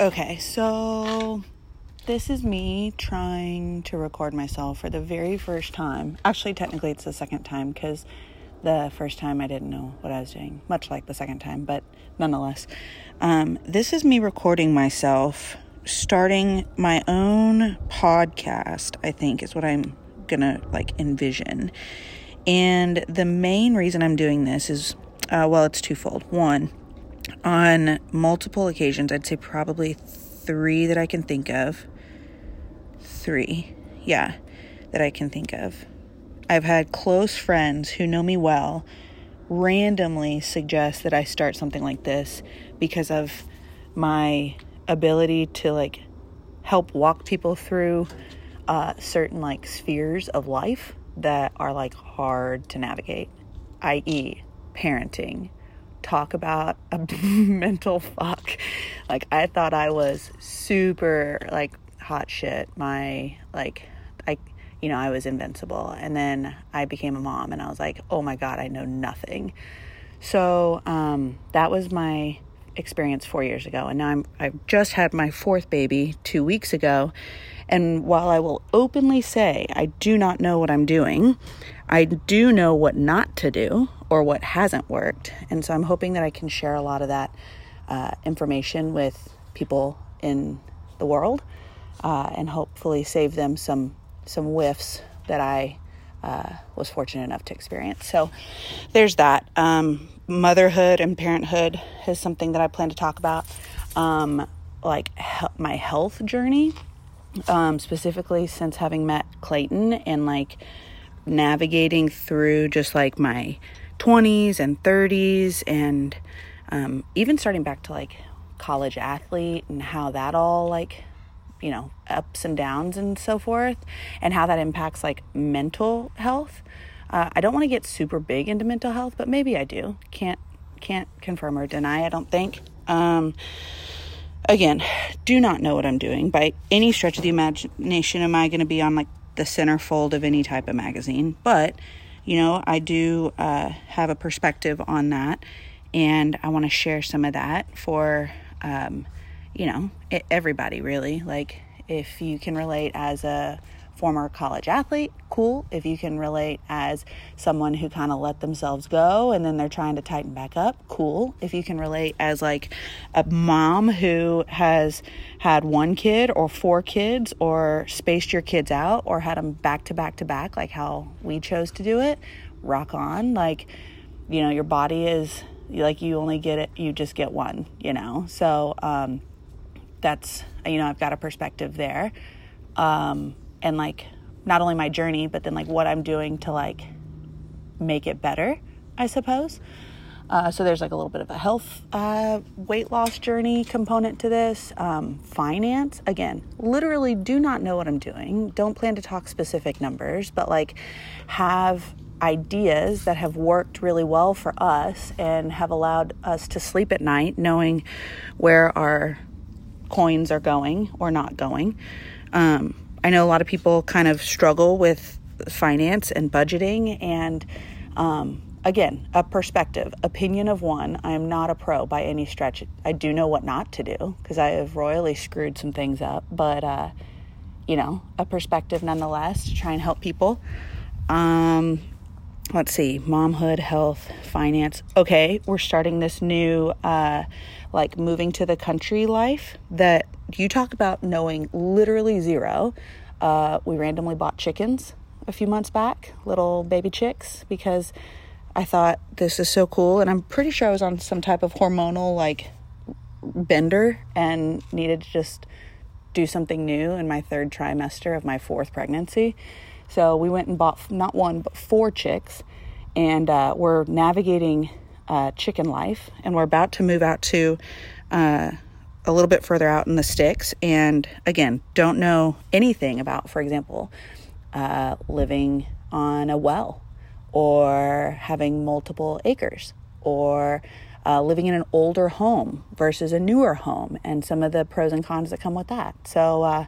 Okay, so this is me trying to record myself for the very first time. Actually, technically, it's the second time because the first time I didn't know what I was doing, much like the second time, but nonetheless. Um, this is me recording myself, starting my own podcast, I think is what I'm gonna like envision. And the main reason I'm doing this is, uh, well, it's twofold. One, on multiple occasions, I'd say probably three that I can think of. Three, yeah, that I can think of. I've had close friends who know me well randomly suggest that I start something like this because of my ability to like help walk people through uh, certain like spheres of life that are like hard to navigate, i.e., parenting, talk about a mental fuck. Like I thought I was super like hot shit. My like I you know, I was invincible. And then I became a mom and I was like, "Oh my god, I know nothing." So, um that was my experience 4 years ago. And now I'm I've just had my fourth baby 2 weeks ago. And while I will openly say I do not know what I'm doing, I do know what not to do or what hasn't worked. And so I'm hoping that I can share a lot of that uh, information with people in the world uh, and hopefully save them some some whiffs that I uh, was fortunate enough to experience. So there's that. Um, motherhood and parenthood is something that I plan to talk about. Um, like he- my health journey, um, specifically since having met Clayton and like navigating through just like my 20s and 30s and um, even starting back to like college athlete and how that all like you know ups and downs and so forth and how that impacts like mental health. Uh, i don't want to get super big into mental health but maybe i do. Can't can't confirm or deny i don't think. Um, again do not know what i'm doing. By any stretch of the imagination am i going to be on like the centerfold of any type of magazine but you know i do uh, have a perspective on that and i want to share some of that for um, you know, everybody really. Like, if you can relate as a former college athlete, cool. If you can relate as someone who kind of let themselves go and then they're trying to tighten back up, cool. If you can relate as like a mom who has had one kid or four kids or spaced your kids out or had them back to back to back, like how we chose to do it, rock on. Like, you know, your body is like you only get it, you just get one, you know? So, um, that's you know i've got a perspective there um, and like not only my journey but then like what i'm doing to like make it better i suppose. Uh, so there's like a little bit of a health uh, weight loss journey component to this. Um, finance again literally do not know what i'm doing. Don't plan to talk specific numbers but like have ideas that have worked really well for us and have allowed us to sleep at night knowing where our coins are going or not going. Um, I know a lot of people kind of struggle with finance and budgeting, and um, again, a perspective, opinion of one. I am not a pro by any stretch. I do know what not to do because I have royally screwed some things up, but uh, you know, a perspective nonetheless to try and help people. Um, let's see, momhood, health, finance. Okay, we're starting this new. Uh, like moving to the country life that you talk about knowing literally zero. Uh, we randomly bought chickens a few months back, little baby chicks, because I thought this is so cool. And I'm pretty sure I was on some type of hormonal like bender and needed to just do something new in my third trimester of my fourth pregnancy. So we went and bought not one, but four chicks. And uh, we're navigating uh, chicken life, and we're about to move out to uh, a little bit further out in the sticks. And again, don't know anything about, for example, uh, living on a well or having multiple acres or uh, living in an older home versus a newer home and some of the pros and cons that come with that. So, uh,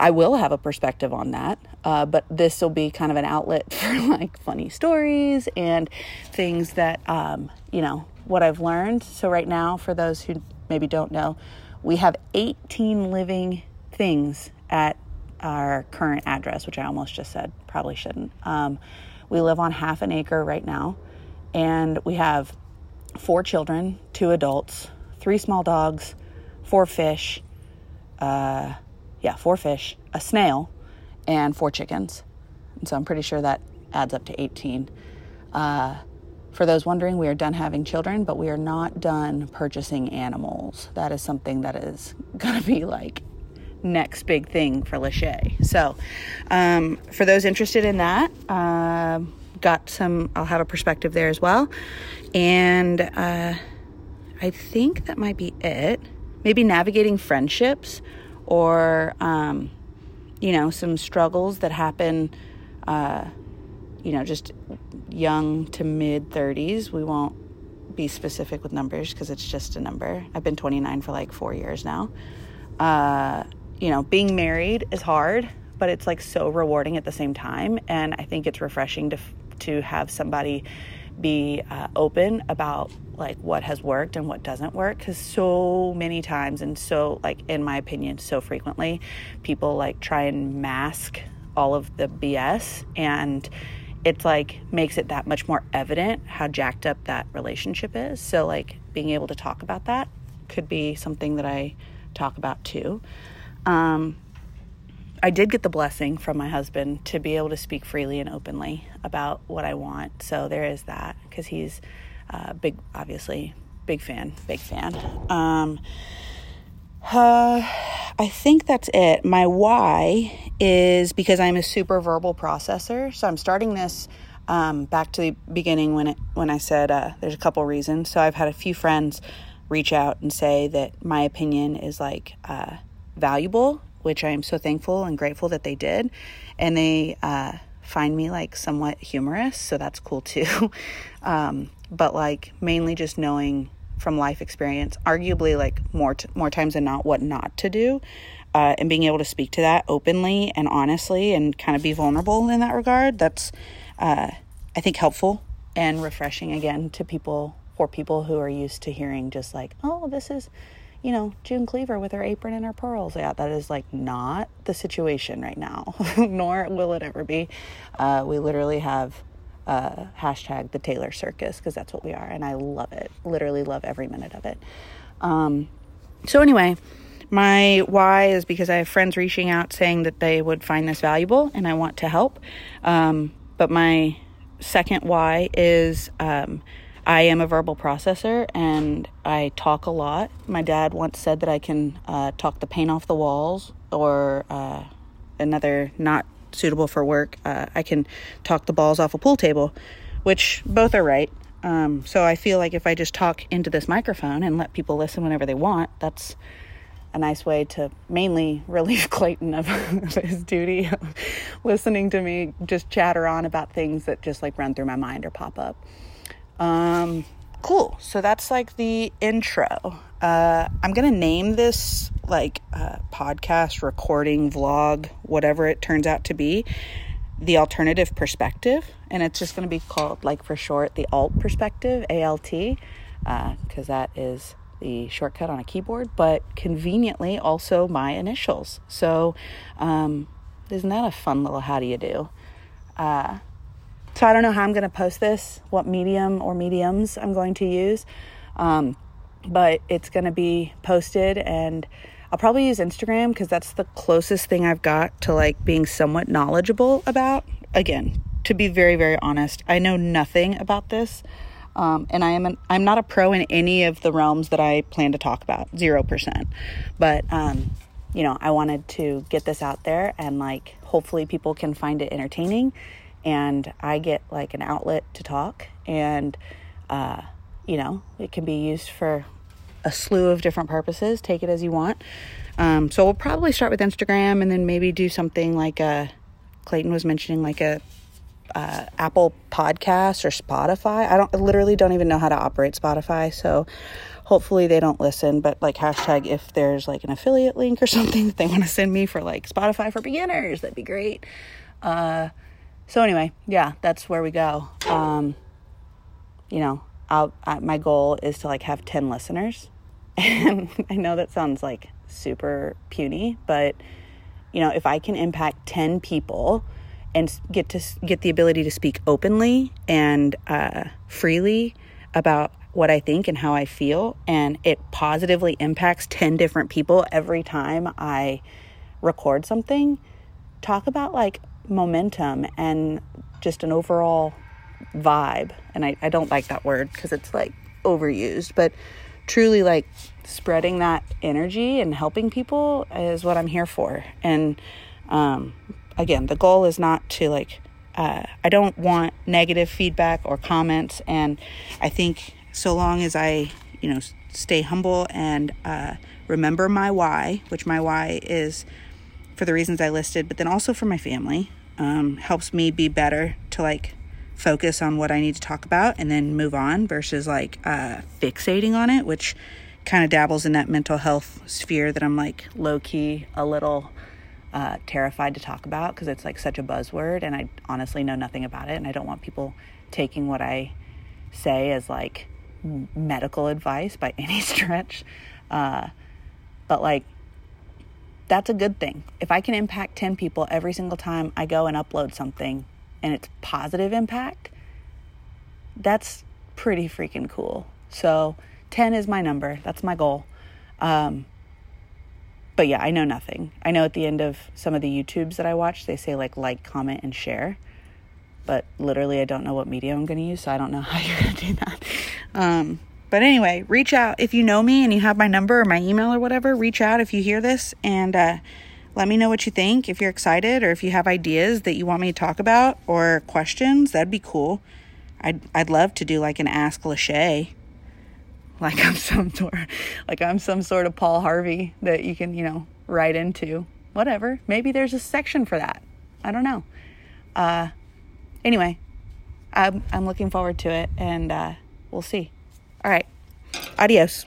I will have a perspective on that, uh, but this will be kind of an outlet for like funny stories and things that, um, you know, what I've learned. So, right now, for those who maybe don't know, we have 18 living things at our current address, which I almost just said, probably shouldn't. Um, we live on half an acre right now, and we have four children, two adults, three small dogs, four fish, uh, yeah, four fish, a snail, and four chickens. And so I'm pretty sure that adds up to 18. Uh, for those wondering, we are done having children, but we are not done purchasing animals. That is something that is going to be like next big thing for Lachey. So, um, for those interested in that, uh, got some, I'll have a perspective there as well. And uh, I think that might be it. Maybe navigating friendships or, um, you know, some struggles that happen, uh, you know, just young to mid 30s. We won't be specific with numbers because it's just a number. I've been 29 for like four years now. Uh, you know, being married is hard, but it's like so rewarding at the same time. And I think it's refreshing to, to have somebody be uh, open about like what has worked and what doesn't work because so many times and so like in my opinion so frequently people like try and mask all of the bs and it's like makes it that much more evident how jacked up that relationship is. So like being able to talk about that could be something that i talk about too. Um, I did get the blessing from my husband to be able to speak freely and openly about what I want. So there is that because he's uh, big, obviously, big fan, big fan. Um, uh, I think that's it. My why is because I'm a super verbal processor. So I'm starting this um, back to the beginning when it when I said uh, there's a couple reasons. So I've had a few friends reach out and say that my opinion is like uh, valuable, which I am so thankful and grateful that they did. And they uh, find me like somewhat humorous, so that's cool too. um, but like mainly just knowing from life experience, arguably like more t- more times than not, what not to do. Uh, and being able to speak to that openly and honestly and kind of be vulnerable in that regard that's uh, i think helpful and refreshing again to people for people who are used to hearing just like oh this is you know, June Cleaver with her apron and her pearls. Yeah, that is like not the situation right now, nor will it ever be. Uh, we literally have uh, hashtag the Taylor Circus because that's what we are, and I love it. Literally love every minute of it. Um, so anyway, my why is because I have friends reaching out saying that they would find this valuable, and I want to help. Um, but my second why is um, I am a verbal processor and I talk a lot. My dad once said that I can uh, talk the paint off the walls, or uh, another not suitable for work, uh, I can talk the balls off a pool table, which both are right. Um, so I feel like if I just talk into this microphone and let people listen whenever they want, that's a nice way to mainly relieve Clayton of, his duty of listening to me just chatter on about things that just like run through my mind or pop up. Um, cool. So that's like the intro. Uh, I'm gonna name this like uh, podcast, recording, vlog, whatever it turns out to be, the alternative perspective, and it's just gonna be called like for short the alt perspective, ALT, because uh, that is the shortcut on a keyboard, but conveniently also my initials. So, um, isn't that a fun little how do you do? So I don't know how I'm going to post this, what medium or mediums I'm going to use, um, but it's going to be posted and I'll probably use Instagram because that's the closest thing I've got to like being somewhat knowledgeable about. Again, to be very very honest, I know nothing about this. Um, and I am an, I'm not a pro in any of the realms that I plan to talk about, zero percent. But um, you know, I wanted to get this out there, and like hopefully people can find it entertaining and I get like an outlet to talk, and uh, you know, it can be used for a slew of different purposes. Take it as you want. Um, so we'll probably start with Instagram, and then maybe do something like a uh, Clayton was mentioning, like a uh, Apple Podcast or Spotify. I don't I literally don't even know how to operate Spotify, so hopefully they don't listen. But like hashtag if there's like an affiliate link or something that they want to send me for like Spotify for beginners, that'd be great. Uh, so anyway, yeah, that's where we go. Um, you know, I'll, I, my goal is to like have 10 listeners And I know that sounds like super puny, but you know, if I can impact 10 people and get to get the ability to speak openly and uh, freely about what I think and how I feel, and it positively impacts 10 different people every time I record something, talk about like momentum and just an overall vibe. And I, I don't like that word because it's like overused, but truly like spreading that energy and helping people is what I'm here for. And um, again, the goal is not to like, uh, I don't want negative feedback or comments. And I think so long as I, you know, stay humble and uh, remember my why, which my why is for the reasons I listed, but then also for my family, um, helps me be better to like focus on what I need to talk about and then move on versus like uh, fixating on it, which kind of dabbles in that mental health sphere that I'm like low key a little uh, terrified to talk about because it's like such a buzzword and I honestly know nothing about it and I don't want people taking what I say as like medical advice by any stretch. Uh, but like, that's a good thing. If I can impact 10 people every single time I go and upload something and it's positive impact, that's pretty freaking cool. So 10 is my number. That's my goal. Um, but yeah, I know nothing. I know at the end of some of the YouTubes that I watch, they say like like, comment, and share. But literally, I don't know what media I'm going to use, so I don't know how you're going to do that. Um, but anyway, reach out if you know me and you have my number or my email or whatever. Reach out if you hear this and uh, let me know what you think. If you're excited or if you have ideas that you want me to talk about or questions, that'd be cool. I'd I'd love to do like an Ask Lachey. Like I'm some sort like I'm some sort of Paul Harvey that you can, you know, write into. Whatever. Maybe there's a section for that. I don't know. Uh anyway, I'm I'm looking forward to it and uh we'll see. All right. Adios.